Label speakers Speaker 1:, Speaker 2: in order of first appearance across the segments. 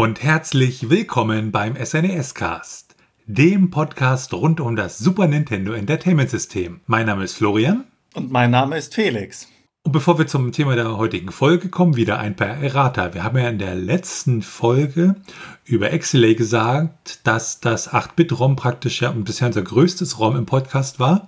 Speaker 1: Und herzlich willkommen beim SNES Cast, dem Podcast rund um das Super Nintendo Entertainment System. Mein Name ist Florian.
Speaker 2: Und mein Name ist Felix.
Speaker 1: Und bevor wir zum Thema der heutigen Folge kommen, wieder ein paar Errata. Wir haben ja in der letzten Folge über XLA gesagt, dass das 8-Bit-ROM praktisch ja bisher unser größtes ROM im Podcast war.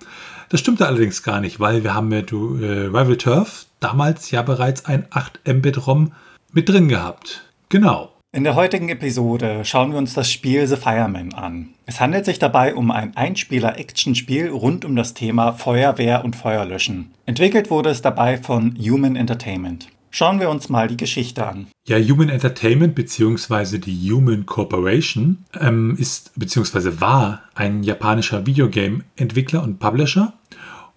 Speaker 1: Das stimmte allerdings gar nicht, weil wir haben mit äh, Rival Turf damals ja bereits ein 8 Mbit-ROM mit drin gehabt. Genau.
Speaker 2: In der heutigen Episode schauen wir uns das Spiel The Fireman an. Es handelt sich dabei um ein Einspieler-Action-Spiel rund um das Thema Feuerwehr und Feuerlöschen. Entwickelt wurde es dabei von Human Entertainment. Schauen wir uns mal die Geschichte an.
Speaker 1: Ja, Human Entertainment bzw. die Human Corporation ähm, ist bzw. war ein japanischer Videogame-Entwickler und Publisher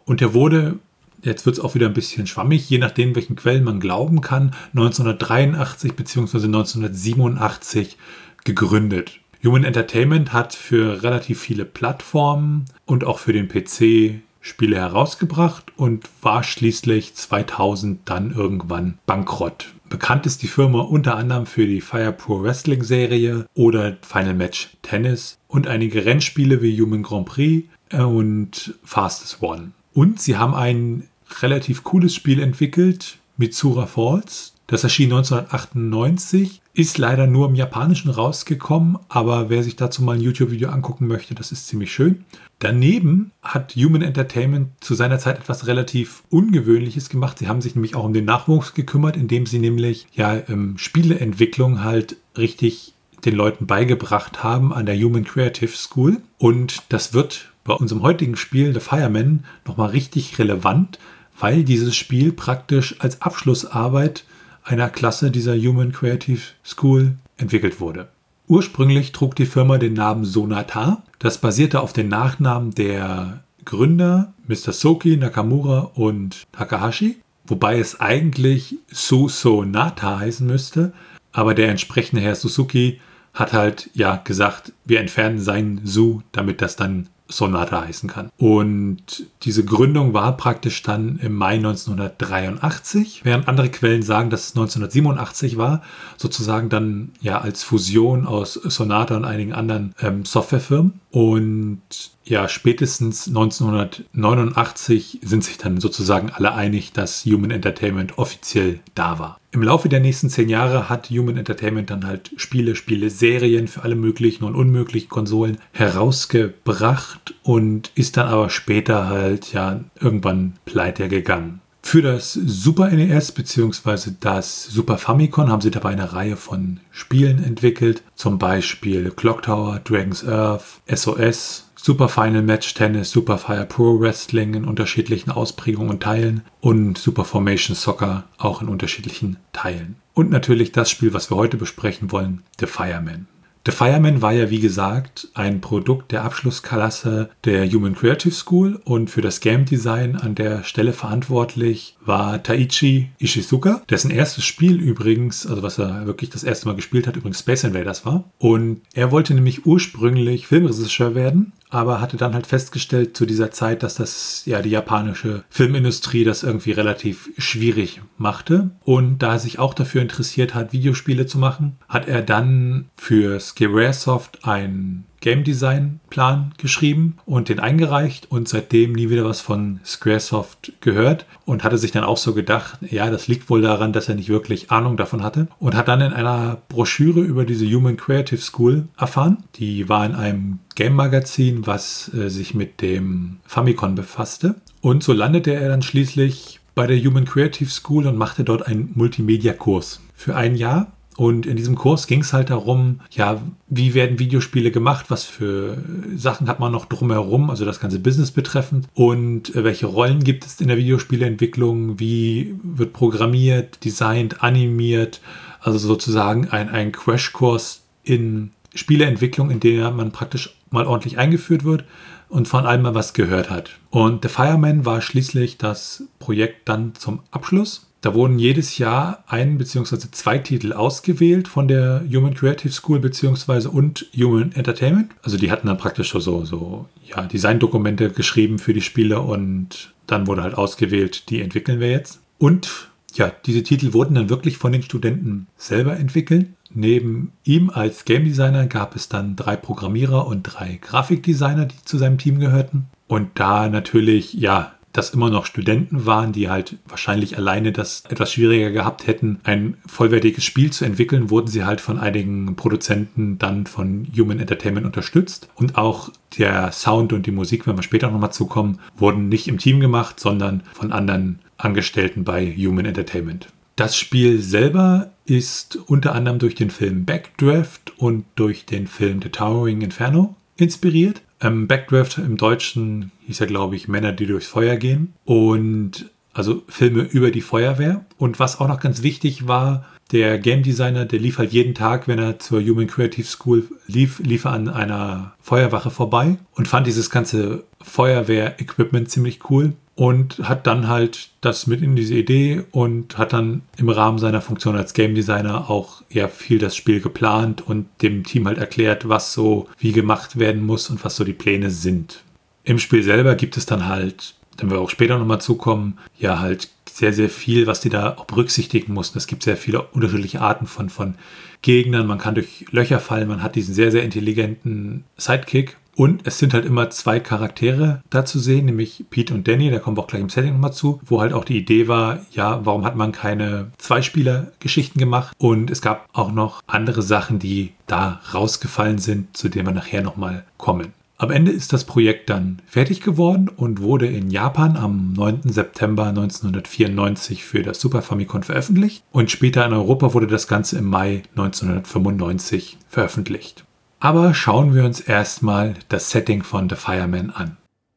Speaker 1: und er wurde jetzt wird es auch wieder ein bisschen schwammig, je nachdem, welchen Quellen man glauben kann, 1983 bzw. 1987 gegründet. Human Entertainment hat für relativ viele Plattformen und auch für den PC Spiele herausgebracht und war schließlich 2000 dann irgendwann bankrott. Bekannt ist die Firma unter anderem für die Fire Pro Wrestling Serie oder Final Match Tennis und einige Rennspiele wie Human Grand Prix und Fastest One. Und sie haben ein relativ cooles Spiel entwickelt, Mitsura Falls. Das erschien 1998, ist leider nur im Japanischen rausgekommen, aber wer sich dazu mal ein YouTube-Video angucken möchte, das ist ziemlich schön. Daneben hat Human Entertainment zu seiner Zeit etwas relativ Ungewöhnliches gemacht. Sie haben sich nämlich auch um den Nachwuchs gekümmert, indem sie nämlich ja ähm, Spieleentwicklung halt richtig den Leuten beigebracht haben an der Human Creative School. Und das wird bei unserem heutigen Spiel The Fireman nochmal richtig relevant, weil dieses Spiel praktisch als Abschlussarbeit einer Klasse dieser Human Creative School entwickelt wurde. Ursprünglich trug die Firma den Namen Sonata. Das basierte auf den Nachnamen der Gründer Mr. Soki, Nakamura und Takahashi, wobei es eigentlich Susonata heißen müsste, aber der entsprechende Herr Suzuki hat halt ja gesagt, wir entfernen sein Su, damit das dann Sonata heißen kann. Und diese Gründung war praktisch dann im Mai 1983, während andere Quellen sagen, dass es 1987 war, sozusagen dann ja als Fusion aus Sonata und einigen anderen ähm, Softwarefirmen. Und ja, spätestens 1989 sind sich dann sozusagen alle einig, dass Human Entertainment offiziell da war. Im Laufe der nächsten zehn Jahre hat Human Entertainment dann halt Spiele, Spiele, Serien für alle möglichen und unmöglichen Konsolen herausgebracht und ist dann aber später halt ja irgendwann pleite gegangen. Für das Super NES bzw. das Super Famicom haben sie dabei eine Reihe von Spielen entwickelt, zum Beispiel Clock Tower, Dragon's Earth, SOS, Super Final Match Tennis, Super Fire Pro Wrestling in unterschiedlichen Ausprägungen und Teilen und Super Formation Soccer auch in unterschiedlichen Teilen. Und natürlich das Spiel, was wir heute besprechen wollen, The Fireman. The Fireman war ja wie gesagt ein Produkt der Abschlussklasse der Human Creative School und für das Game Design an der Stelle verantwortlich war Taichi Ishizuka, dessen erstes Spiel übrigens, also was er wirklich das erste Mal gespielt hat, übrigens Space Invaders war. Und er wollte nämlich ursprünglich Filmregisseur werden aber hatte dann halt festgestellt zu dieser Zeit, dass das ja die japanische Filmindustrie das irgendwie relativ schwierig machte. Und da er sich auch dafür interessiert hat, Videospiele zu machen, hat er dann für Squaresoft ein Game Design Plan geschrieben und den eingereicht und seitdem nie wieder was von Squaresoft gehört und hatte sich dann auch so gedacht, ja, das liegt wohl daran, dass er nicht wirklich Ahnung davon hatte und hat dann in einer Broschüre über diese Human Creative School erfahren. Die war in einem Game Magazin, was äh, sich mit dem Famicom befasste und so landete er dann schließlich bei der Human Creative School und machte dort einen Multimedia-Kurs für ein Jahr und in diesem Kurs ging es halt darum, ja, wie werden Videospiele gemacht, was für Sachen hat man noch drumherum, also das ganze Business betreffend und äh, welche Rollen gibt es in der Videospieleentwicklung, wie wird programmiert, designt, animiert, also sozusagen ein, ein Crashkurs in Spieleentwicklung, in der man praktisch mal ordentlich eingeführt wird und von allem mal was gehört hat. Und The Fireman war schließlich das Projekt dann zum Abschluss. Da wurden jedes Jahr ein bzw. zwei Titel ausgewählt von der Human Creative School bzw. und Human Entertainment. Also die hatten dann praktisch so, so ja, Designdokumente geschrieben für die Spiele und dann wurde halt ausgewählt, die entwickeln wir jetzt. Und ja, diese Titel wurden dann wirklich von den Studenten selber entwickelt. Neben ihm als Game Designer gab es dann drei Programmierer und drei Grafikdesigner, die zu seinem Team gehörten. Und da natürlich, ja, das immer noch Studenten waren, die halt wahrscheinlich alleine das etwas schwieriger gehabt hätten, ein vollwertiges Spiel zu entwickeln, wurden sie halt von einigen Produzenten dann von Human Entertainment unterstützt. Und auch der Sound und die Musik, wenn wir später nochmal zukommen, wurden nicht im Team gemacht, sondern von anderen Angestellten bei Human Entertainment. Das Spiel selber ist unter anderem durch den Film Backdraft und durch den Film The Towering Inferno inspiriert. Ähm, Backdraft im Deutschen hieß ja, glaube ich, Männer, die durchs Feuer gehen. Und also Filme über die Feuerwehr. Und was auch noch ganz wichtig war, der Game Designer, der lief halt jeden Tag, wenn er zur Human Creative School lief, lief er an einer Feuerwache vorbei und fand dieses ganze Feuerwehr-Equipment ziemlich cool und hat dann halt das mit in diese Idee und hat dann im Rahmen seiner Funktion als Game Designer auch ja viel das Spiel geplant und dem Team halt erklärt, was so wie gemacht werden muss und was so die Pläne sind. Im Spiel selber gibt es dann halt, wenn wir auch später nochmal zukommen, ja halt sehr, sehr viel, was die da auch berücksichtigen mussten. Es gibt sehr viele unterschiedliche Arten von, von Gegnern. Man kann durch Löcher fallen. Man hat diesen sehr, sehr intelligenten Sidekick. Und es sind halt immer zwei Charaktere da zu sehen, nämlich Pete und Danny, da kommen wir auch gleich im Setting nochmal zu, wo halt auch die Idee war, ja, warum hat man keine Zweispieler-Geschichten gemacht? Und es gab auch noch andere Sachen, die da rausgefallen sind, zu denen wir nachher nochmal kommen. Am Ende ist das Projekt dann fertig geworden und wurde in Japan am 9. September 1994 für das Super Famicom veröffentlicht und später in Europa wurde das Ganze im Mai 1995 veröffentlicht. Aber schauen wir uns erstmal das Setting von The Fireman an.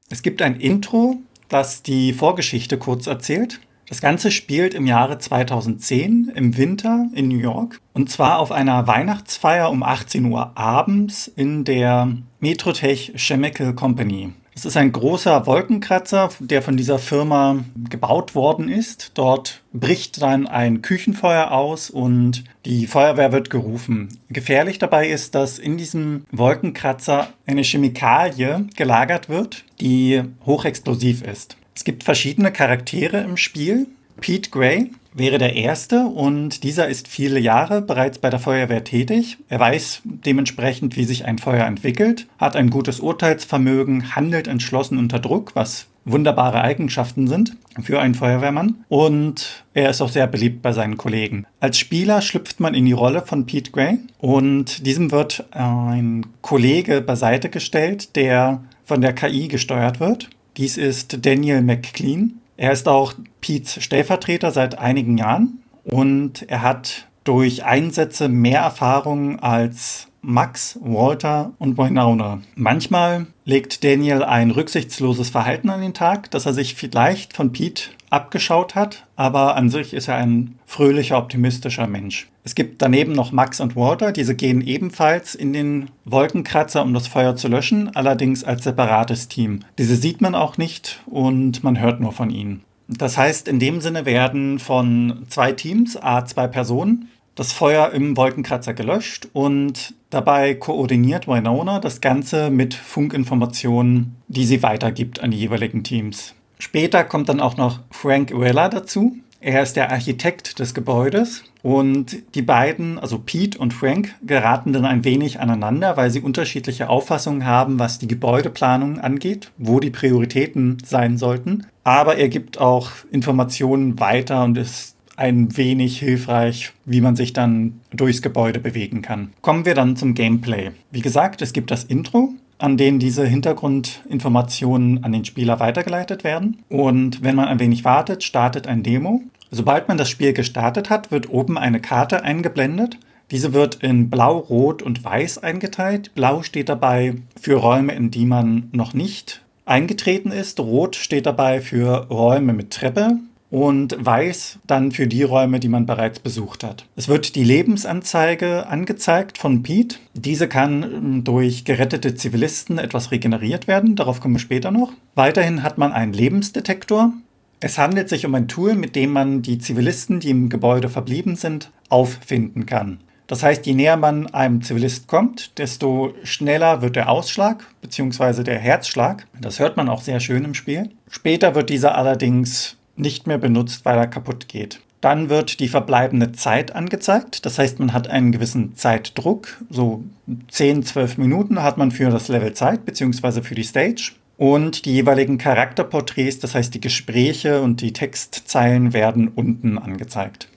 Speaker 2: Es gibt ein Intro, das die Vorgeschichte kurz erzählt. Das Ganze spielt im Jahre 2010 im Winter in New York und zwar auf einer Weihnachtsfeier um 18 Uhr abends in der Metrotech Chemical Company. Es ist ein großer Wolkenkratzer, der von dieser Firma gebaut worden ist. Dort bricht dann ein Küchenfeuer aus und die Feuerwehr wird gerufen. Gefährlich dabei ist, dass in diesem Wolkenkratzer eine Chemikalie gelagert wird, die hochexplosiv ist. Es gibt verschiedene Charaktere im Spiel. Pete Gray wäre der Erste und dieser ist viele Jahre bereits bei der Feuerwehr tätig. Er weiß dementsprechend, wie sich ein Feuer entwickelt, hat ein gutes Urteilsvermögen, handelt entschlossen unter Druck, was wunderbare Eigenschaften sind für einen Feuerwehrmann. Und er ist auch sehr beliebt bei seinen Kollegen. Als Spieler schlüpft man in die Rolle von Pete Gray und diesem wird ein Kollege beiseite gestellt, der von der KI gesteuert wird. Dies ist Daniel McClean. Er ist auch Pete's Stellvertreter seit einigen Jahren und er hat durch Einsätze mehr Erfahrung als Max, Walter und Winona. Manchmal legt Daniel ein rücksichtsloses Verhalten an den Tag, das er sich vielleicht von Pete abgeschaut hat, aber an sich ist er ein fröhlicher, optimistischer Mensch. Es gibt daneben noch Max und Walter, diese gehen ebenfalls in den Wolkenkratzer, um das Feuer zu löschen, allerdings als separates Team. Diese sieht man auch nicht und man hört nur von ihnen. Das heißt, in dem Sinne werden von zwei Teams, a zwei Personen, das Feuer im Wolkenkratzer gelöscht und dabei koordiniert Winona das Ganze mit Funkinformationen, die sie weitergibt an die jeweiligen Teams. Später kommt dann auch noch Frank Uella dazu. Er ist der Architekt des Gebäudes und die beiden, also Pete und Frank, geraten dann ein wenig aneinander, weil sie unterschiedliche Auffassungen haben, was die Gebäudeplanung angeht, wo die Prioritäten sein sollten. Aber er gibt auch Informationen weiter und ist ein wenig hilfreich, wie man sich dann durchs Gebäude bewegen kann. Kommen wir dann zum Gameplay. Wie gesagt, es gibt das Intro, an denen diese Hintergrundinformationen an den Spieler weitergeleitet werden. Und wenn man ein wenig wartet, startet ein Demo. Sobald man das Spiel gestartet hat, wird oben eine Karte eingeblendet. Diese wird in Blau, Rot und Weiß eingeteilt. Blau steht dabei für Räume, in die man noch nicht eingetreten ist. Rot steht dabei für Räume mit Treppe und weiß dann für die Räume, die man bereits besucht hat. Es wird die Lebensanzeige angezeigt von Pete. Diese kann ähm, durch gerettete Zivilisten etwas regeneriert werden, darauf kommen wir später noch. Weiterhin hat man einen Lebensdetektor. Es handelt sich um ein Tool, mit dem man die Zivilisten, die im Gebäude verblieben sind, auffinden kann. Das heißt, je näher man einem Zivilist kommt, desto schneller wird der Ausschlag bzw. der Herzschlag. Das hört man auch sehr schön im Spiel. Später wird dieser allerdings nicht mehr benutzt, weil er kaputt geht. Dann wird die verbleibende Zeit angezeigt. Das heißt, man hat einen gewissen Zeitdruck. So 10, 12 Minuten hat man für das Level Zeit, beziehungsweise für die Stage. Und die jeweiligen Charakterporträts, das heißt die Gespräche und die Textzeilen werden unten angezeigt.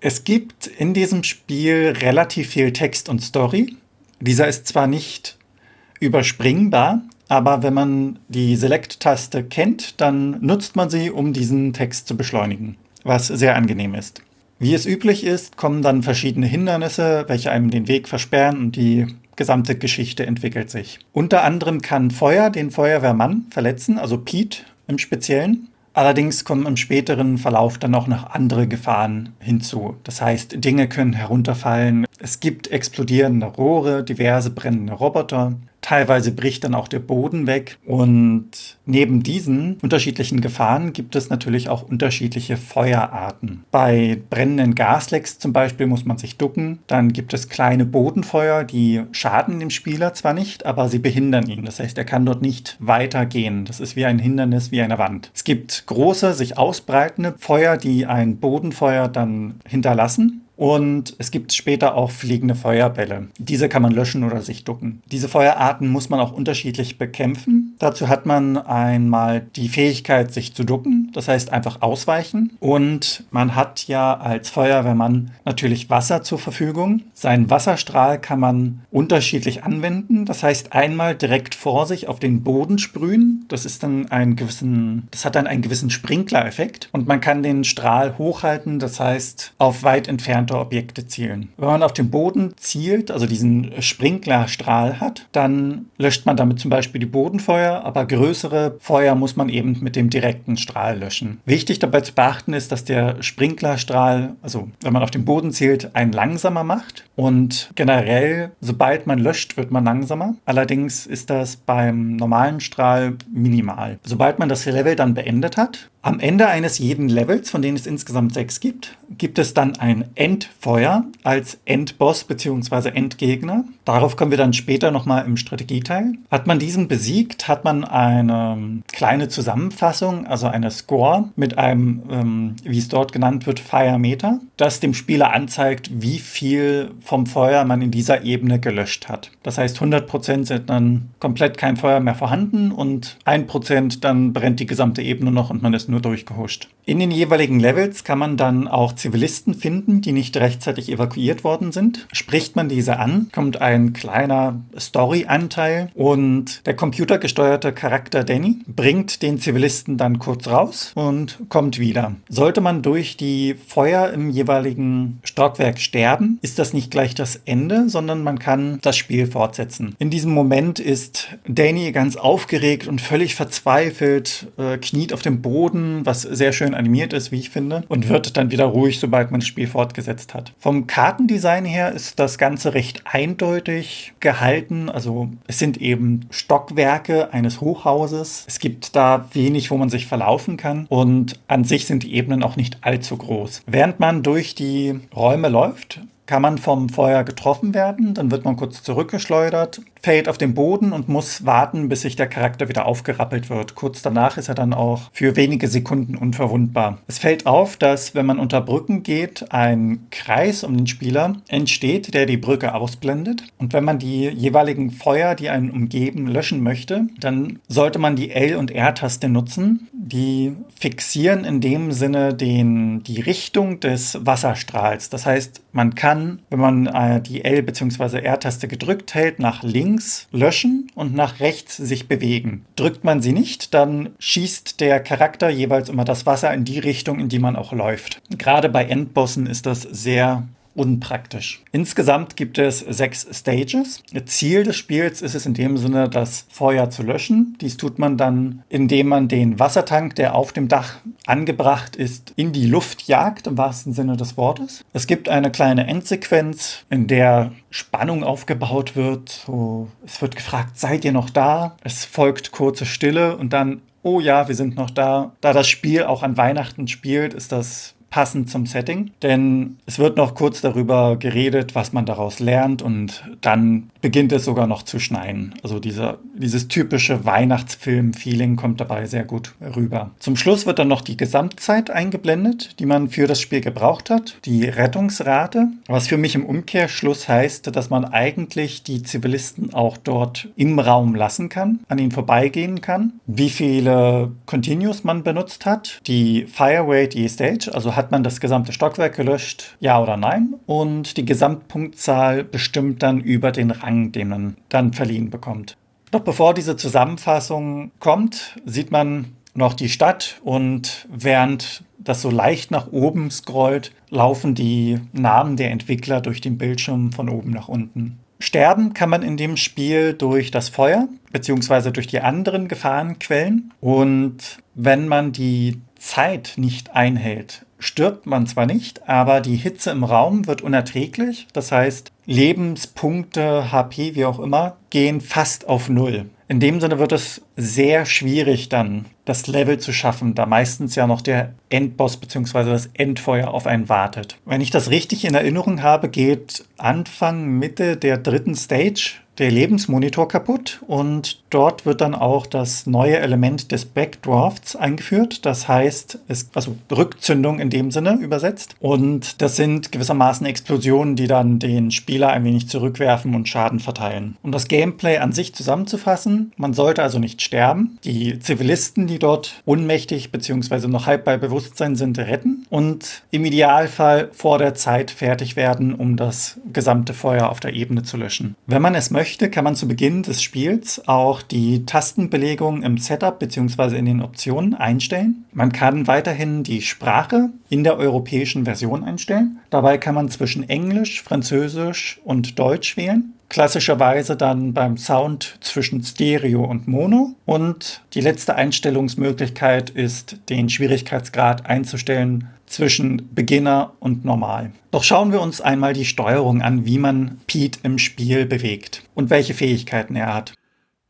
Speaker 2: Es gibt in diesem Spiel relativ viel Text und Story. Dieser ist zwar nicht überspringbar, aber wenn man die Select-Taste kennt, dann nutzt man sie, um diesen Text zu beschleunigen, was sehr angenehm ist. Wie es üblich ist, kommen dann verschiedene Hindernisse, welche einem den Weg versperren und die gesamte Geschichte entwickelt sich. Unter anderem kann Feuer den Feuerwehrmann verletzen, also Pete im Speziellen. Allerdings kommen im späteren Verlauf dann auch noch andere Gefahren hinzu. Das heißt, Dinge können herunterfallen. Es gibt explodierende Rohre, diverse brennende Roboter. Teilweise bricht dann auch der Boden weg. Und neben diesen unterschiedlichen Gefahren gibt es natürlich auch unterschiedliche Feuerarten. Bei brennenden Gaslecks zum Beispiel muss man sich ducken. Dann gibt es kleine Bodenfeuer, die schaden dem Spieler zwar nicht, aber sie behindern ihn. Das heißt, er kann dort nicht weitergehen. Das ist wie ein Hindernis, wie eine Wand. Es gibt große, sich ausbreitende Feuer, die ein Bodenfeuer dann hinterlassen. Und es gibt später auch fliegende Feuerbälle. Diese kann man löschen oder sich ducken. Diese Feuerarten muss man auch unterschiedlich bekämpfen. Dazu hat man einmal die Fähigkeit, sich zu ducken, das heißt einfach ausweichen. Und man hat ja als Feuerwehrmann natürlich Wasser zur Verfügung. Seinen Wasserstrahl kann man unterschiedlich anwenden. Das heißt einmal direkt vor sich auf den Boden sprühen. Das ist dann einen gewissen, das hat dann einen gewissen Sprinklereffekt. Und man kann den Strahl hochhalten, das heißt auf weit entfernt entfernte Objekte zielen. Wenn man auf den Boden zielt, also diesen Sprinklerstrahl hat, dann löscht man damit zum Beispiel die Bodenfeuer, aber größere Feuer muss man eben mit dem direkten Strahl löschen. Wichtig dabei zu beachten ist, dass der Sprinklerstrahl, also wenn man auf den Boden zielt, einen langsamer macht und generell, sobald man löscht, wird man langsamer. Allerdings ist das beim normalen Strahl minimal. Sobald man das Level dann beendet hat, am Ende eines jeden Levels, von denen es insgesamt sechs gibt, gibt es dann ein Endfeuer als Endboss bzw. Endgegner. Darauf kommen wir dann später nochmal im Strategieteil. Hat man diesen besiegt, hat man eine kleine Zusammenfassung, also eine Score mit einem, ähm, wie es dort genannt wird, Fire Meter, das dem Spieler anzeigt, wie viel vom Feuer man in dieser Ebene gelöscht hat. Das heißt, 100% sind dann komplett kein Feuer mehr vorhanden und 1% dann brennt die gesamte Ebene noch und man ist nur nur durchgehuscht. In den jeweiligen Levels kann man dann auch Zivilisten finden, die nicht rechtzeitig evakuiert worden sind. Spricht man diese an, kommt ein kleiner Story-Anteil und der computergesteuerte Charakter Danny bringt den Zivilisten dann kurz raus und kommt wieder. Sollte man durch die Feuer im jeweiligen Stockwerk sterben, ist das nicht gleich das Ende, sondern man kann das Spiel fortsetzen. In diesem Moment ist Danny ganz aufgeregt und völlig verzweifelt, äh, kniet auf dem Boden, was sehr schön animiert ist, wie ich finde, und wird dann wieder ruhig, sobald man das Spiel fortgesetzt hat. Vom Kartendesign her ist das Ganze recht eindeutig gehalten. Also es sind eben Stockwerke eines Hochhauses. Es gibt da wenig, wo man sich verlaufen kann und an sich sind die Ebenen auch nicht allzu groß. Während man durch die Räume läuft, kann man vom Feuer getroffen werden, dann wird man kurz zurückgeschleudert, fällt auf den Boden und muss warten, bis sich der Charakter wieder aufgerappelt wird. Kurz danach ist er dann auch für wenige Sekunden unverwundbar. Es fällt auf, dass wenn man unter Brücken geht, ein Kreis um den Spieler entsteht, der die Brücke ausblendet. Und wenn man die jeweiligen Feuer, die einen umgeben, löschen möchte, dann sollte man die L- und R-Taste nutzen. Die fixieren in dem Sinne den, die Richtung des Wasserstrahls. Das heißt, man kann wenn man äh, die L- bzw. R-Taste gedrückt hält, nach links löschen und nach rechts sich bewegen. Drückt man sie nicht, dann schießt der Charakter jeweils immer das Wasser in die Richtung, in die man auch läuft. Gerade bei Endbossen ist das sehr unpraktisch. Insgesamt gibt es sechs Stages. Ziel des Spiels ist es in dem Sinne, das Feuer zu löschen. Dies tut man dann, indem man den Wassertank, der auf dem Dach angebracht ist, in die Luft jagt, im wahrsten Sinne des Wortes. Es gibt eine kleine Endsequenz, in der Spannung aufgebaut wird. So, es wird gefragt, seid ihr noch da? Es folgt kurze Stille und dann oh ja, wir sind noch da. Da das Spiel auch an Weihnachten spielt, ist das passend zum Setting, denn es wird noch kurz darüber geredet, was man daraus lernt und dann beginnt es sogar noch zu schneien. Also dieser, dieses typische Weihnachtsfilm-Feeling kommt dabei sehr gut rüber. Zum Schluss wird dann noch die Gesamtzeit eingeblendet, die man für das Spiel gebraucht hat, die Rettungsrate, was für mich im Umkehrschluss heißt, dass man eigentlich die Zivilisten auch dort im Raum lassen kann, an ihnen vorbeigehen kann, wie viele Continues man benutzt hat, die Fire Rate je Stage, also hat man das gesamte Stockwerk gelöscht, ja oder nein, und die Gesamtpunktzahl bestimmt dann über den Rang, den man dann verliehen bekommt. Doch bevor diese Zusammenfassung kommt, sieht man noch die Stadt und während das so leicht nach oben scrollt, laufen die Namen der Entwickler durch den Bildschirm von oben nach unten. Sterben kann man in dem Spiel durch das Feuer beziehungsweise durch die anderen Gefahrenquellen. Und wenn man die Zeit nicht einhält, stirbt man zwar nicht, aber die Hitze im Raum wird unerträglich. Das heißt, Lebenspunkte, HP, wie auch immer, gehen fast auf Null. In dem Sinne wird es sehr schwierig dann, das Level zu schaffen, da meistens ja noch der Endboss bzw. das Endfeuer auf einen wartet. Wenn ich das richtig in Erinnerung habe, geht Anfang, Mitte der dritten Stage der Lebensmonitor kaputt und dort wird dann auch das neue Element des Backdrafts eingeführt. Das heißt, es, also Rückzündung in dem Sinne übersetzt. Und das sind gewissermaßen Explosionen, die dann den Spieler ein wenig zurückwerfen und Schaden verteilen. Um das Gameplay an sich zusammenzufassen, man sollte also nicht sterben. Die Zivilisten, die dort ohnmächtig bzw. noch halb bei Bewusstsein sind, retten und im Idealfall vor der Zeit fertig werden, um das gesamte Feuer auf der Ebene zu löschen. Wenn man es möchte, möchte, kann man zu Beginn des Spiels auch die Tastenbelegung im Setup bzw. in den Optionen einstellen. Man kann weiterhin die Sprache in der europäischen Version einstellen. Dabei kann man zwischen Englisch, Französisch und Deutsch wählen. Klassischerweise dann beim Sound zwischen Stereo und Mono. Und die letzte Einstellungsmöglichkeit ist, den Schwierigkeitsgrad einzustellen zwischen Beginner und Normal. Doch schauen wir uns einmal die Steuerung an, wie man Pete im Spiel bewegt und welche Fähigkeiten er hat.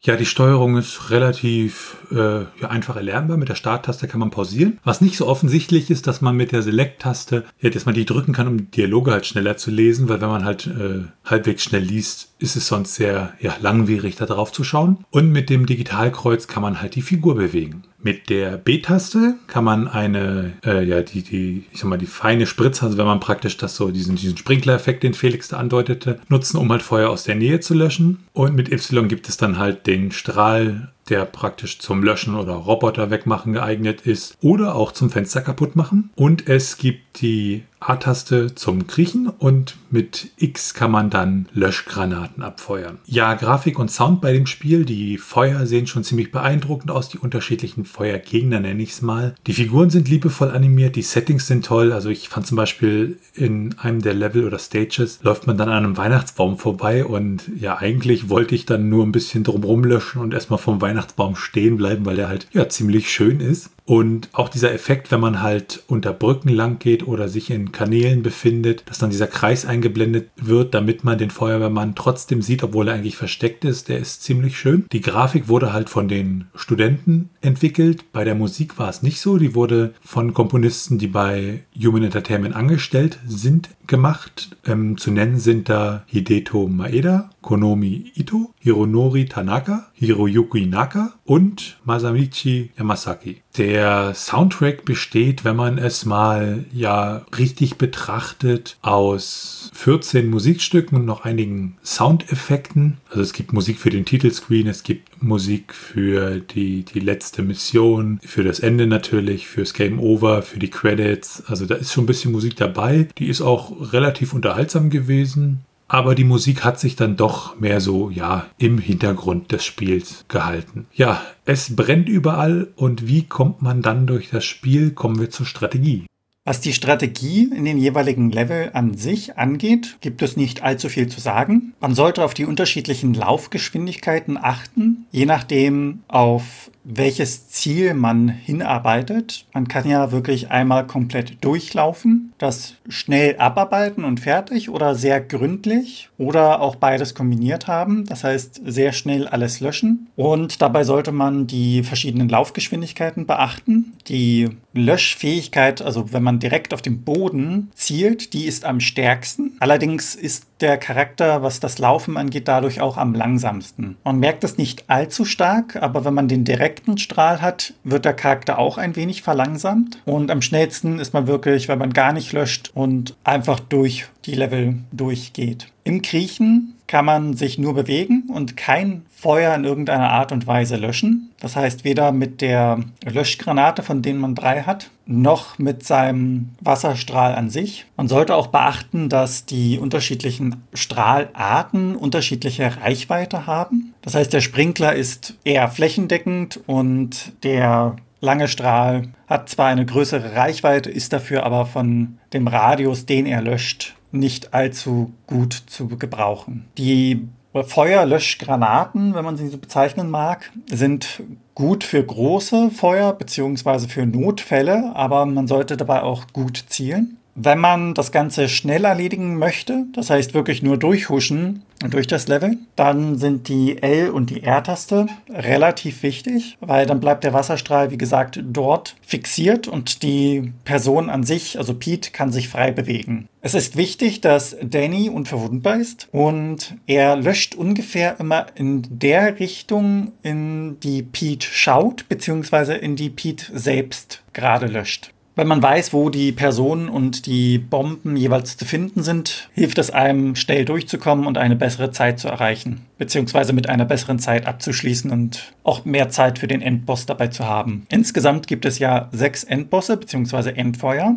Speaker 1: Ja, die Steuerung ist relativ äh, ja, einfach erlernbar. Mit der Starttaste kann man pausieren. Was nicht so offensichtlich ist, dass man mit der Select-Taste, ja, dass man die drücken kann, um Dialoge halt schneller zu lesen, weil wenn man halt äh, halbwegs schnell liest, ist es sonst sehr ja, langwierig, da drauf zu schauen. Und mit dem Digitalkreuz kann man halt die Figur bewegen. Mit der B-Taste kann man eine, äh, ja, die, die, ich sag mal, die feine Spritze, also wenn man praktisch das so, diesen, diesen Sprinkler-Effekt, den Felix da andeutete, nutzen, um halt Feuer aus der Nähe zu löschen. Und mit Y gibt es dann halt den Strahl der praktisch zum Löschen oder Roboter wegmachen geeignet ist oder auch zum Fenster kaputt machen. Und es gibt die A-Taste zum Kriechen und mit X kann man dann Löschgranaten abfeuern. Ja, Grafik und Sound bei dem Spiel, die Feuer sehen schon ziemlich beeindruckend aus, die unterschiedlichen Feuergegner nenne ich es mal. Die Figuren sind liebevoll animiert, die Settings sind toll. Also ich fand zum Beispiel in einem der Level oder Stages läuft man dann an einem Weihnachtsbaum vorbei und ja, eigentlich wollte ich dann nur ein bisschen drumrum löschen und erstmal vom Weihnachtsbaum stehen bleiben, weil der halt ja ziemlich schön ist. Und auch dieser Effekt, wenn man halt unter Brücken lang geht oder sich in Kanälen befindet, dass dann dieser Kreis eingeblendet wird, damit man den Feuerwehrmann trotzdem sieht, obwohl er eigentlich versteckt ist, der ist ziemlich schön. Die Grafik wurde halt von den Studenten entwickelt. Bei der Musik war es nicht so. Die wurde von Komponisten, die bei Human Entertainment angestellt sind, gemacht. Ähm, zu nennen sind da Hideto Maeda, Konomi Ito, Hironori Tanaka, Hiroyuki Naka und Masamichi Yamasaki. Der Soundtrack besteht, wenn man es mal ja richtig betrachtet, aus 14 Musikstücken und noch einigen Soundeffekten. Also es gibt Musik für den Titelscreen, es gibt Musik für die, die letzte Mission, für das Ende natürlich, fürs Game Over, für die Credits. Also da ist schon ein bisschen Musik dabei. Die ist auch relativ unterhaltsam gewesen. Aber die Musik hat sich dann doch mehr so, ja, im Hintergrund des Spiels gehalten. Ja, es brennt überall und wie kommt man dann durch das Spiel? Kommen wir zur Strategie.
Speaker 2: Was die Strategie in den jeweiligen Level an sich angeht, gibt es nicht allzu viel zu sagen. Man sollte auf die unterschiedlichen Laufgeschwindigkeiten achten, je nachdem auf welches Ziel man hinarbeitet. Man kann ja wirklich einmal komplett durchlaufen, das schnell abarbeiten und fertig oder sehr gründlich oder auch beides kombiniert haben. Das heißt, sehr schnell alles löschen. Und dabei sollte man die verschiedenen Laufgeschwindigkeiten beachten. Die Löschfähigkeit, also wenn man direkt auf den Boden zielt, die ist am stärksten. Allerdings ist der Charakter, was das Laufen angeht, dadurch auch am langsamsten. Man merkt es nicht allzu stark, aber wenn man den direkten Strahl hat, wird der Charakter auch ein wenig verlangsamt. Und am schnellsten ist man wirklich, wenn man gar nicht löscht und einfach durch die Level durchgeht. Im Kriechen kann man sich nur bewegen und kein Feuer in irgendeiner Art und Weise löschen. Das heißt, weder mit der Löschgranate, von denen man drei hat, noch mit seinem Wasserstrahl an sich. Man sollte auch beachten, dass die unterschiedlichen Strahlarten unterschiedliche Reichweite haben. Das heißt, der Sprinkler ist eher flächendeckend und der lange Strahl hat zwar eine größere Reichweite, ist dafür aber von dem Radius, den er löscht, nicht allzu gut zu gebrauchen. Die Feuerlöschgranaten, wenn man sie so bezeichnen mag, sind gut für große Feuer bzw. für Notfälle, aber man sollte dabei auch gut zielen. Wenn man das Ganze schnell erledigen möchte, das heißt wirklich nur durchhuschen durch das Level, dann sind die L- und die R-Taste relativ wichtig, weil dann bleibt der Wasserstrahl, wie gesagt, dort fixiert und die Person an sich, also Pete, kann sich frei bewegen. Es ist wichtig, dass Danny unverwundbar ist und er löscht ungefähr immer in der Richtung, in die Pete schaut, beziehungsweise in die Pete selbst gerade löscht. Wenn man weiß, wo die Personen und die Bomben jeweils zu finden sind, hilft es einem, schnell durchzukommen und eine bessere Zeit zu erreichen, beziehungsweise mit einer besseren Zeit abzuschließen und auch mehr Zeit für den Endboss dabei zu haben. Insgesamt gibt es ja sechs Endbosse beziehungsweise Endfeuer.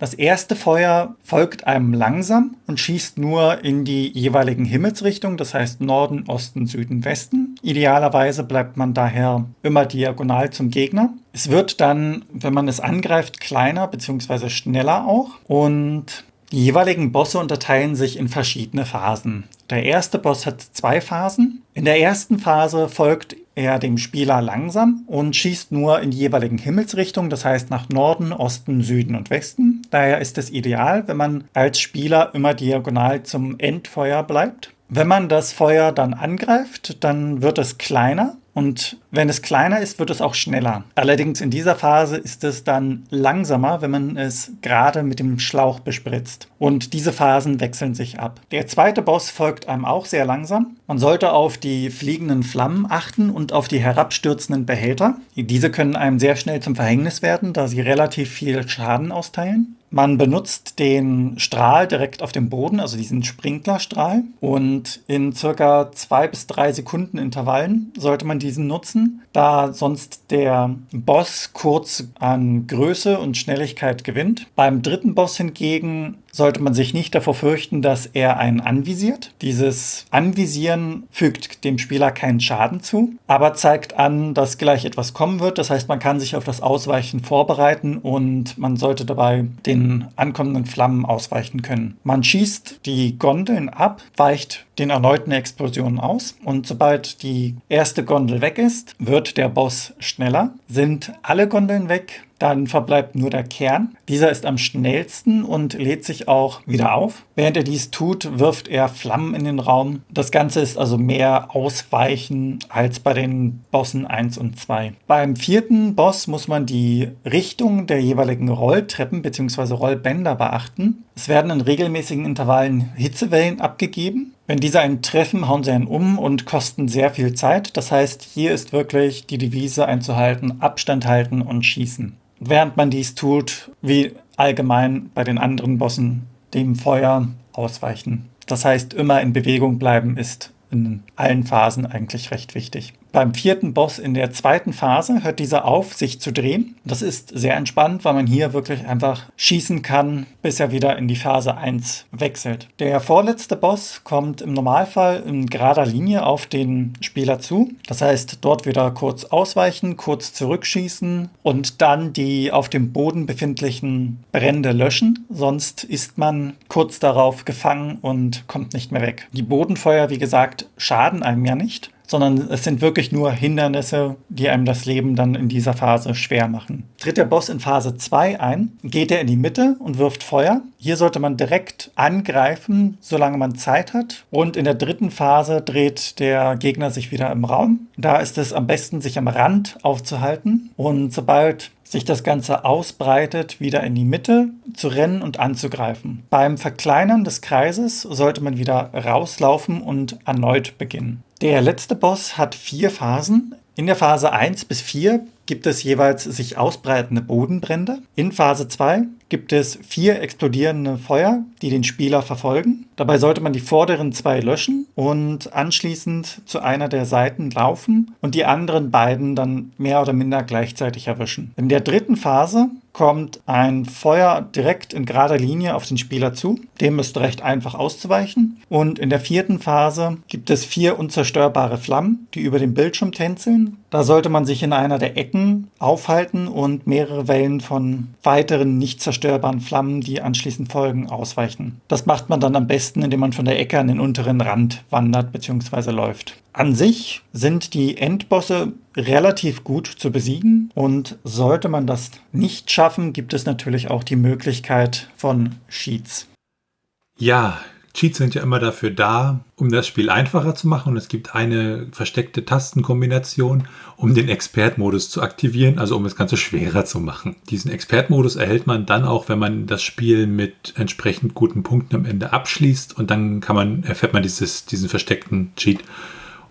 Speaker 2: Das erste Feuer folgt einem langsam und schießt nur in die jeweiligen Himmelsrichtungen, das heißt Norden, Osten, Süden, Westen. Idealerweise bleibt man daher immer diagonal zum Gegner. Es wird dann, wenn man es angreift, kleiner bzw. schneller auch und die jeweiligen Bosse unterteilen sich in verschiedene Phasen. Der erste Boss hat zwei Phasen. In der ersten Phase folgt er dem Spieler langsam und schießt nur in die jeweiligen Himmelsrichtungen, das heißt nach Norden, Osten, Süden und Westen. Daher ist es ideal, wenn man als Spieler immer diagonal zum Endfeuer bleibt. Wenn man das Feuer dann angreift, dann wird es kleiner und wenn es kleiner ist, wird es auch schneller. Allerdings in dieser Phase ist es dann langsamer, wenn man es gerade mit dem Schlauch bespritzt. Und diese Phasen wechseln sich ab. Der zweite Boss folgt einem auch sehr langsam. Man sollte auf die fliegenden Flammen achten und auf die herabstürzenden Behälter. Diese können einem sehr schnell zum Verhängnis werden, da sie relativ viel Schaden austeilen. Man benutzt den Strahl direkt auf dem Boden, also diesen Sprinklerstrahl. Und in circa zwei bis drei Sekunden Intervallen sollte man diesen nutzen, da sonst der Boss kurz an Größe und Schnelligkeit gewinnt. Beim dritten Boss hingegen sollte man sich nicht davor fürchten, dass er einen anvisiert. Dieses Anvisieren fügt dem Spieler keinen Schaden zu, aber zeigt an, dass gleich etwas kommen wird. Das heißt, man kann sich auf das Ausweichen vorbereiten und man sollte dabei den ankommenden Flammen ausweichen können. Man schießt die Gondeln ab, weicht den erneuten Explosionen aus und sobald die erste Gondel weg ist, wird der Boss schneller. Sind alle Gondeln weg, dann verbleibt nur der Kern. Dieser ist am schnellsten und lädt sich auch wieder auf. Während er dies tut, wirft er Flammen in den Raum. Das Ganze ist also mehr Ausweichen als bei den Bossen 1 und 2. Beim vierten Boss muss man die Richtung der jeweiligen Rolltreppen bzw. Rollbänder beachten. Es werden in regelmäßigen Intervallen Hitzewellen abgegeben. Wenn diese einen treffen, hauen sie einen um und kosten sehr viel Zeit. Das heißt, hier ist wirklich die Devise einzuhalten, Abstand halten und schießen während man dies tut, wie allgemein bei den anderen Bossen, dem Feuer ausweichen. Das heißt, immer in Bewegung bleiben ist in allen Phasen eigentlich recht wichtig. Beim vierten Boss in der zweiten Phase hört dieser auf, sich zu drehen. Das ist sehr entspannt, weil man hier wirklich einfach schießen kann, bis er wieder in die Phase 1 wechselt. Der vorletzte Boss kommt im Normalfall in gerader Linie auf den Spieler zu. Das heißt, dort wieder kurz ausweichen, kurz zurückschießen und dann die auf dem Boden befindlichen Brände löschen. Sonst ist man kurz darauf gefangen und kommt nicht mehr weg. Die Bodenfeuer, wie gesagt, schaden einem ja nicht sondern es sind wirklich nur Hindernisse, die einem das Leben dann in dieser Phase schwer machen. Tritt der Boss in Phase 2 ein, geht er in die Mitte und wirft Feuer. Hier sollte man direkt angreifen, solange man Zeit hat. Und in der dritten Phase dreht der Gegner sich wieder im Raum. Da ist es am besten, sich am Rand aufzuhalten. Und sobald sich das Ganze ausbreitet, wieder in die Mitte zu rennen und anzugreifen. Beim Verkleinern des Kreises sollte man wieder rauslaufen und erneut beginnen. Der letzte Boss hat vier Phasen. In der Phase 1 bis 4 gibt es jeweils sich ausbreitende Bodenbrände. In Phase 2 gibt es vier explodierende Feuer, die den Spieler verfolgen. Dabei sollte man die vorderen zwei löschen und anschließend zu einer der Seiten laufen und die anderen beiden dann mehr oder minder gleichzeitig erwischen. In der dritten Phase kommt ein Feuer direkt in gerader Linie auf den Spieler zu. Dem ist recht einfach auszuweichen. Und in der vierten Phase gibt es vier unzerstörbare Flammen, die über den Bildschirm tänzeln. Da sollte man sich in einer der Ecken aufhalten und mehrere Wellen von weiteren nicht zerstörbaren Flammen, die anschließend folgen, ausweichen. Das macht man dann am besten, indem man von der Ecke an den unteren Rand wandert bzw. läuft. An sich sind die Endbosse relativ gut zu besiegen und sollte man das nicht schaffen, gibt es natürlich auch die Möglichkeit von Cheats.
Speaker 1: Ja, Cheats sind ja immer dafür da, um das Spiel einfacher zu machen. Und es gibt eine versteckte Tastenkombination, um den Expert-Modus zu aktivieren, also um das Ganze schwerer zu machen. Diesen Expert-Modus erhält man dann auch, wenn man das Spiel mit entsprechend guten Punkten am Ende abschließt. Und dann kann man, erfährt man dieses, diesen versteckten Cheat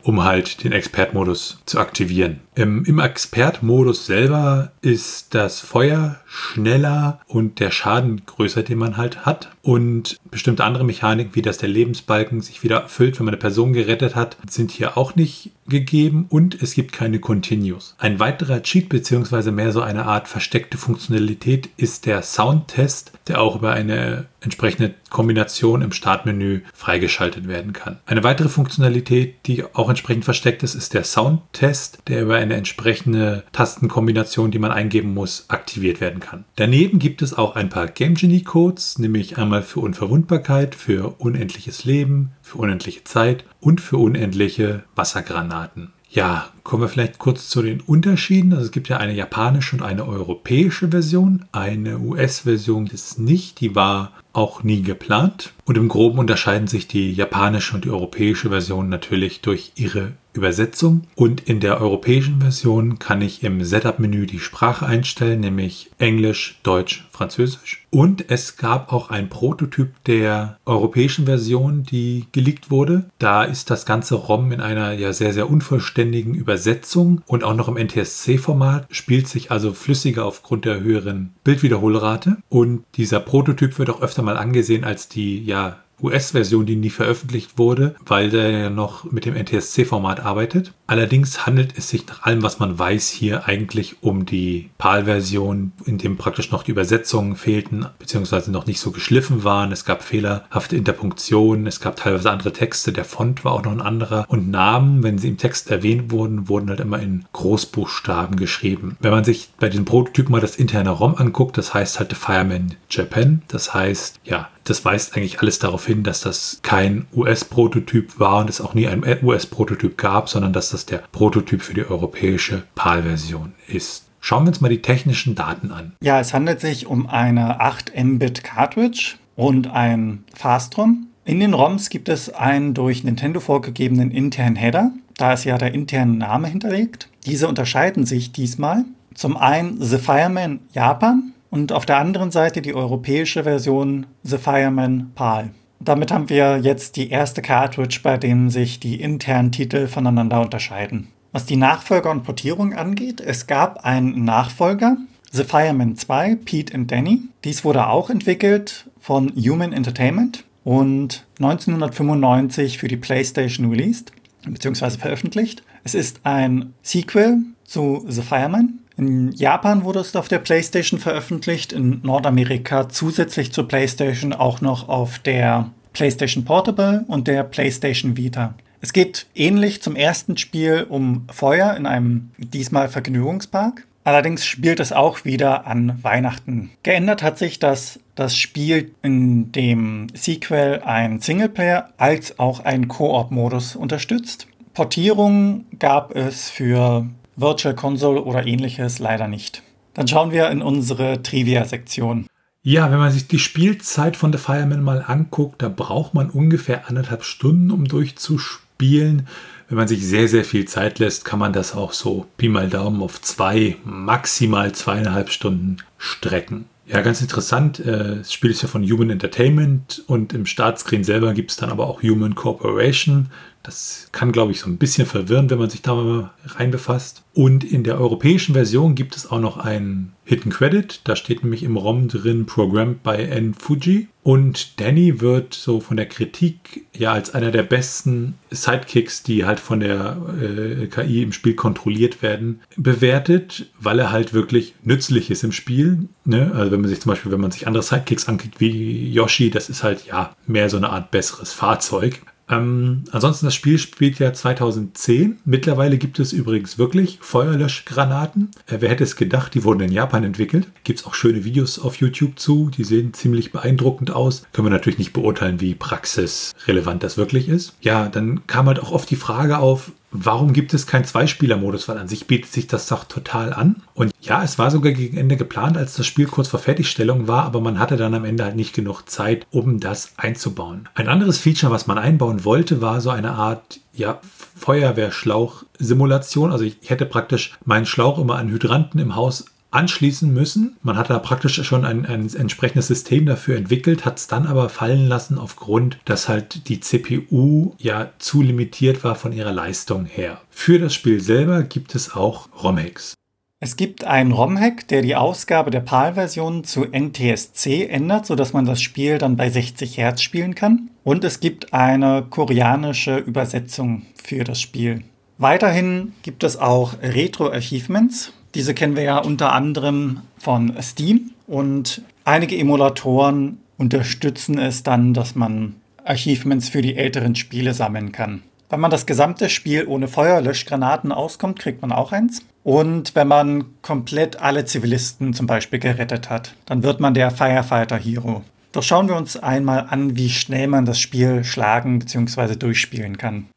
Speaker 1: um halt den Expert-Modus zu aktivieren. Im, im Expert-Modus selber ist das Feuer schneller und der Schaden größer, den man halt hat. Und bestimmte andere Mechaniken, wie dass der Lebensbalken sich wieder erfüllt, wenn man eine Person gerettet hat, sind hier auch nicht gegeben und es gibt keine Continues. Ein weiterer Cheat bzw. mehr so eine Art versteckte Funktionalität ist der Soundtest, der auch über eine entsprechende Kombination im Startmenü freigeschaltet werden kann. Eine weitere Funktionalität, die auch entsprechend versteckt ist, ist der Soundtest, der über eine entsprechende Tastenkombination, die man eingeben muss, aktiviert werden kann. Daneben gibt es auch ein paar Game Genie Codes, nämlich einmal für Unverwundbarkeit, für unendliches Leben, für unendliche Zeit und für unendliche Wassergranaten. Ja, kommen wir vielleicht kurz zu den Unterschieden. Also es gibt ja eine japanische und eine europäische Version. Eine US-Version ist nicht, die war auch nie geplant. Und im Groben unterscheiden sich die japanische und die europäische Version natürlich durch ihre Übersetzung. Und in der europäischen Version kann ich im Setup-Menü die Sprache einstellen, nämlich Englisch, Deutsch, Französisch. Und es gab auch ein Prototyp der europäischen Version, die geleakt wurde. Da ist das ganze ROM in einer ja sehr, sehr unvollständigen Übersetzung und auch noch im NTSC-Format, spielt sich also flüssiger aufgrund der höheren Bildwiederholrate. Und dieser Prototyp wird auch öfter mal angesehen als die ja US-Version, die nie veröffentlicht wurde, weil der ja noch mit dem NTSC-Format arbeitet. Allerdings handelt es sich nach allem, was man weiß, hier eigentlich um die PAL-Version, in dem praktisch noch die Übersetzungen fehlten, beziehungsweise noch nicht so geschliffen waren. Es gab fehlerhafte Interpunktionen, es gab teilweise andere Texte, der Font war auch noch ein anderer und Namen, wenn sie im Text erwähnt wurden, wurden halt immer in Großbuchstaben geschrieben. Wenn man sich bei den Prototypen mal das interne ROM anguckt, das heißt halt The Fireman Japan, das heißt, ja, das weist eigentlich alles darauf hin, dass das kein US-Prototyp war und es auch nie ein US-Prototyp gab, sondern dass das der Prototyp für die europäische PAL-Version ist. Schauen wir uns mal die technischen Daten an.
Speaker 2: Ja, es handelt sich um eine 8 Mbit Cartridge und ein Fastrom. In den ROMs gibt es einen durch Nintendo vorgegebenen internen Header. Da ist ja der interne Name hinterlegt. Diese unterscheiden sich diesmal. Zum einen The Fireman Japan und auf der anderen Seite die europäische Version The Fireman PAL. Damit haben wir jetzt die erste Cartridge, bei dem sich die internen Titel voneinander unterscheiden. Was die Nachfolger und Portierung angeht, es gab einen Nachfolger, The Fireman 2, Pete and Danny. Dies wurde auch entwickelt von Human Entertainment und 1995 für die PlayStation released bzw. veröffentlicht. Es ist ein Sequel zu The Fireman, in Japan wurde es auf der PlayStation veröffentlicht, in Nordamerika zusätzlich zur PlayStation auch noch auf der PlayStation Portable und der PlayStation Vita. Es geht ähnlich zum ersten Spiel um Feuer in einem diesmal Vergnügungspark. Allerdings spielt es auch wieder an Weihnachten. Geändert hat sich, dass das Spiel in dem Sequel ein Singleplayer als auch einen Koop-Modus unterstützt. Portierungen gab es für Virtual Console oder ähnliches leider nicht. Dann schauen wir in unsere Trivia-Sektion.
Speaker 1: Ja, wenn man sich die Spielzeit von The Fireman mal anguckt, da braucht man ungefähr anderthalb Stunden, um durchzuspielen. Wenn man sich sehr, sehr viel Zeit lässt, kann man das auch so Pi mal Daumen auf zwei, maximal zweieinhalb Stunden strecken. Ja, ganz interessant. Äh, das Spiel ist ja von Human Entertainment und im Startscreen selber gibt es dann aber auch Human Corporation. Das kann, glaube ich, so ein bisschen verwirren, wenn man sich da mal rein befasst. Und in der europäischen Version gibt es auch noch einen Hidden Credit. Da steht nämlich im ROM drin Programmed by N. Fuji. Und Danny wird so von der Kritik ja als einer der besten Sidekicks, die halt von der äh, KI im Spiel kontrolliert werden, bewertet, weil er halt wirklich nützlich ist im Spiel. Ne? Also wenn man sich zum Beispiel, wenn man sich andere Sidekicks anguckt wie Yoshi, das ist halt ja mehr so eine Art besseres Fahrzeug. Ähm, ansonsten, das Spiel spielt ja 2010. Mittlerweile gibt es übrigens wirklich Feuerlöschgranaten. Äh, wer hätte es gedacht, die wurden in Japan entwickelt. Gibt es auch schöne Videos auf YouTube zu. Die sehen ziemlich beeindruckend aus. Können wir natürlich nicht beurteilen, wie praxisrelevant das wirklich ist. Ja, dann kam halt auch oft die Frage auf, Warum gibt es keinen Zweispieler-Modus? Weil an sich bietet sich das doch total an. Und ja, es war sogar gegen Ende geplant, als das Spiel kurz vor Fertigstellung war, aber man hatte dann am Ende halt nicht genug Zeit, um das einzubauen. Ein anderes Feature, was man einbauen wollte, war so eine Art ja, Feuerwehrschlauch-Simulation. Also ich hätte praktisch meinen Schlauch immer an Hydranten im Haus anschließen müssen. Man hat da praktisch schon ein, ein entsprechendes System dafür entwickelt, hat es dann aber fallen lassen aufgrund, dass halt die CPU ja zu limitiert war von ihrer Leistung her. Für das Spiel selber gibt es auch ROM-Hacks.
Speaker 2: Es gibt einen ROM-Hack, der die Ausgabe der PAL-Version zu NTSC ändert, sodass man das Spiel dann bei 60 Hertz spielen kann. Und es gibt eine koreanische Übersetzung für das Spiel. Weiterhin gibt es auch Retro-Achievements. Diese kennen wir ja unter anderem von Steam und einige Emulatoren unterstützen es dann, dass man Achievements für die älteren Spiele sammeln kann. Wenn man das gesamte Spiel ohne Feuerlöschgranaten auskommt, kriegt man auch eins. Und wenn man komplett alle Zivilisten zum Beispiel gerettet hat, dann wird man der Firefighter Hero. Doch schauen wir uns einmal an, wie schnell man das Spiel schlagen bzw. durchspielen kann.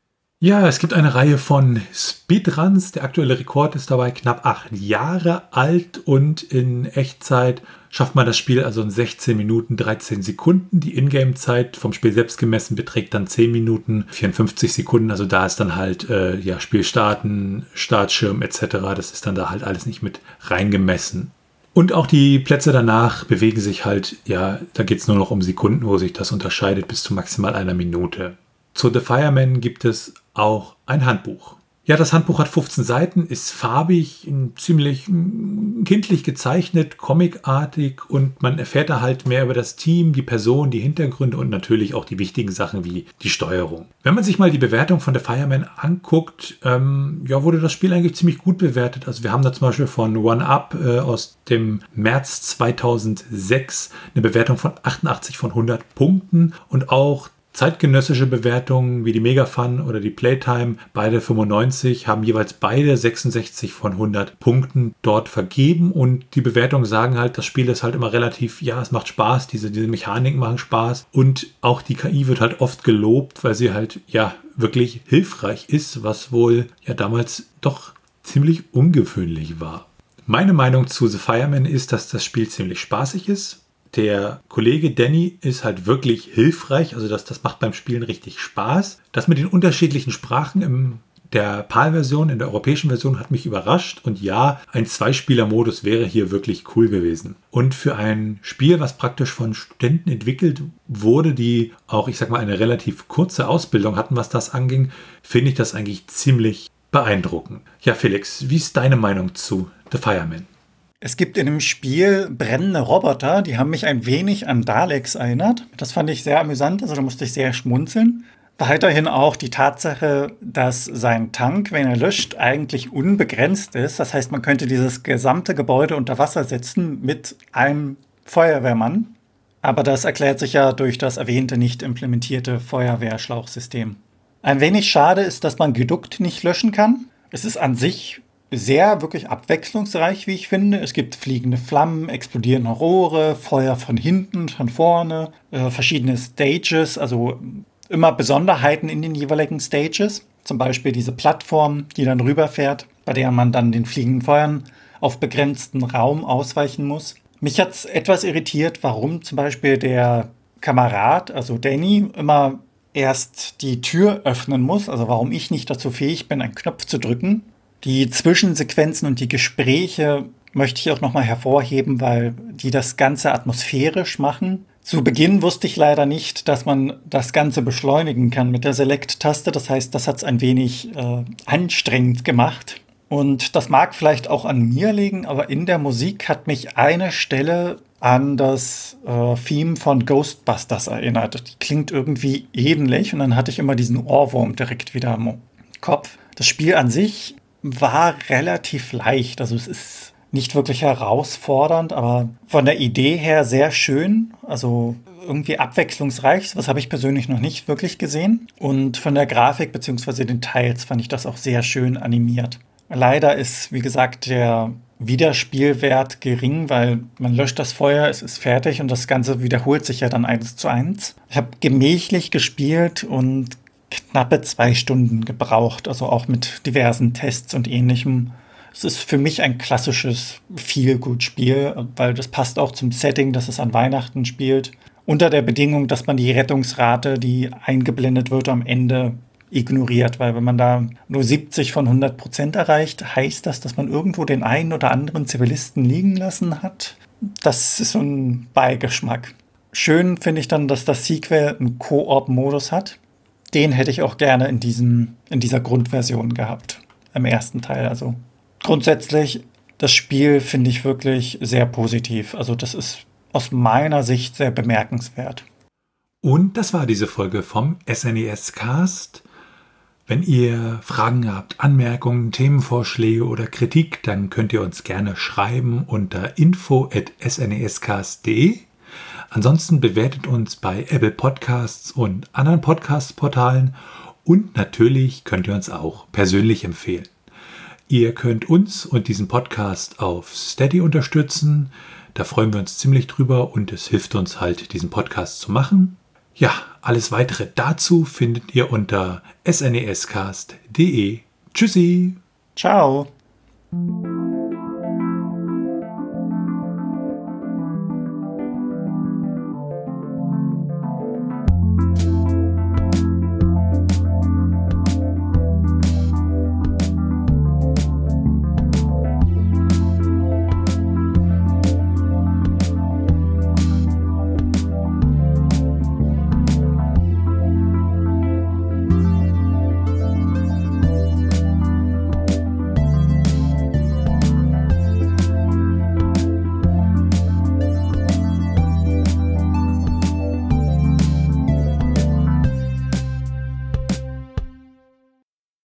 Speaker 1: Ja, es gibt eine Reihe von Speedruns. Der aktuelle Rekord ist dabei knapp acht Jahre alt und in Echtzeit schafft man das Spiel also in 16 Minuten 13 Sekunden. Die Ingame-Zeit vom Spiel selbst gemessen beträgt dann 10 Minuten 54 Sekunden. Also da ist dann halt äh, ja, Spiel starten, Startschirm etc. Das ist dann da halt alles nicht mit reingemessen. Und auch die Plätze danach bewegen sich halt, ja, da geht es nur noch um Sekunden, wo sich das unterscheidet, bis zu maximal einer Minute. Zu The Fireman gibt es auch ein Handbuch. Ja, das Handbuch hat 15 Seiten, ist farbig, ziemlich kindlich gezeichnet, comicartig und man erfährt da halt mehr über das Team, die Person, die Hintergründe und natürlich auch die wichtigen Sachen wie die Steuerung. Wenn man sich mal die Bewertung von The Fireman anguckt, ähm, ja, wurde das Spiel eigentlich ziemlich gut bewertet. Also wir haben da zum Beispiel von One Up äh, aus dem März 2006 eine Bewertung von 88 von 100 Punkten und auch Zeitgenössische Bewertungen wie die Megafun oder die Playtime, beide 95, haben jeweils beide 66 von 100 Punkten dort vergeben. Und die Bewertungen sagen halt, das Spiel ist halt immer relativ, ja, es macht Spaß, diese, diese Mechaniken machen Spaß. Und auch die KI wird halt oft gelobt, weil sie halt, ja, wirklich hilfreich ist, was wohl ja damals doch ziemlich ungewöhnlich war. Meine Meinung zu The Fireman ist, dass das Spiel ziemlich spaßig ist, der Kollege Danny ist halt wirklich hilfreich, also das, das macht beim Spielen richtig Spaß. Das mit den unterschiedlichen Sprachen im der PAL-Version, in der europäischen Version, hat mich überrascht. Und ja, ein Zweispieler-Modus wäre hier wirklich cool gewesen. Und für ein Spiel, was praktisch von Studenten entwickelt wurde, die auch, ich sag mal, eine relativ kurze Ausbildung hatten, was das anging, finde ich das eigentlich ziemlich beeindruckend. Ja, Felix, wie ist deine Meinung zu The Fireman?
Speaker 2: Es gibt in dem Spiel brennende Roboter, die haben mich ein wenig an Daleks erinnert. Das fand ich sehr amüsant, also da musste ich sehr schmunzeln. Weiterhin auch die Tatsache, dass sein Tank, wenn er löscht, eigentlich unbegrenzt ist. Das heißt, man könnte dieses gesamte Gebäude unter Wasser setzen mit einem Feuerwehrmann. Aber das erklärt sich ja durch das erwähnte nicht implementierte Feuerwehrschlauchsystem. Ein wenig schade ist, dass man Geduckt nicht löschen kann. Es ist an sich sehr wirklich abwechslungsreich, wie ich finde. Es gibt fliegende Flammen, explodierende Rohre, Feuer von hinten, von vorne, äh, verschiedene Stages, also immer Besonderheiten in den jeweiligen Stages. Zum Beispiel diese Plattform, die dann rüberfährt, bei der man dann den fliegenden Feuern auf begrenzten Raum ausweichen muss. Mich hat es etwas irritiert, warum zum Beispiel der Kamerad, also Danny, immer erst die Tür öffnen muss, also warum ich nicht dazu fähig bin, einen Knopf zu drücken. Die Zwischensequenzen und die Gespräche möchte ich auch nochmal hervorheben, weil die das Ganze atmosphärisch machen. Zu Beginn wusste ich leider nicht, dass man das Ganze beschleunigen kann mit der Select-Taste. Das heißt, das hat es ein wenig äh, anstrengend gemacht. Und das mag vielleicht auch an mir liegen, aber in der Musik hat mich eine Stelle an das äh, Theme von Ghostbusters erinnert. Die klingt irgendwie ähnlich und dann hatte ich immer diesen Ohrwurm direkt wieder im Kopf. Das Spiel an sich war relativ leicht. Also es ist nicht wirklich herausfordernd, aber von der Idee her sehr schön. Also irgendwie abwechslungsreich. Was habe ich persönlich noch nicht wirklich gesehen. Und von der Grafik bzw. den Teils fand ich das auch sehr schön animiert. Leider ist, wie gesagt, der Wiederspielwert gering, weil man löscht das Feuer, es ist fertig und das Ganze wiederholt sich ja dann eins zu eins. Ich habe gemächlich gespielt und knappe zwei Stunden gebraucht, also auch mit diversen Tests und ähnlichem. Es ist für mich ein klassisches Feel-Good-Spiel, weil das passt auch zum Setting, dass es an Weihnachten spielt. Unter der Bedingung, dass man die Rettungsrate, die eingeblendet wird, am Ende ignoriert, weil wenn man da nur 70 von 100 Prozent erreicht, heißt das, dass man irgendwo den einen oder anderen Zivilisten liegen lassen hat. Das ist so ein Beigeschmack. Schön finde ich dann, dass das Sequel einen Koop-Modus hat. Den hätte ich auch gerne in, diesem, in dieser Grundversion gehabt. Im ersten Teil also grundsätzlich, das Spiel finde ich wirklich sehr positiv. Also das ist aus meiner Sicht sehr bemerkenswert.
Speaker 1: Und das war diese Folge vom SNES Cast. Wenn ihr Fragen habt, Anmerkungen, Themenvorschläge oder Kritik, dann könnt ihr uns gerne schreiben unter info@snescast.de. Ansonsten bewertet uns bei Apple Podcasts und anderen Podcast-Portalen und natürlich könnt ihr uns auch persönlich empfehlen. Ihr könnt uns und diesen Podcast auf Steady unterstützen. Da freuen wir uns ziemlich drüber und es hilft uns halt, diesen Podcast zu machen. Ja, alles weitere dazu findet ihr unter snescast.de. Tschüssi.
Speaker 2: Ciao.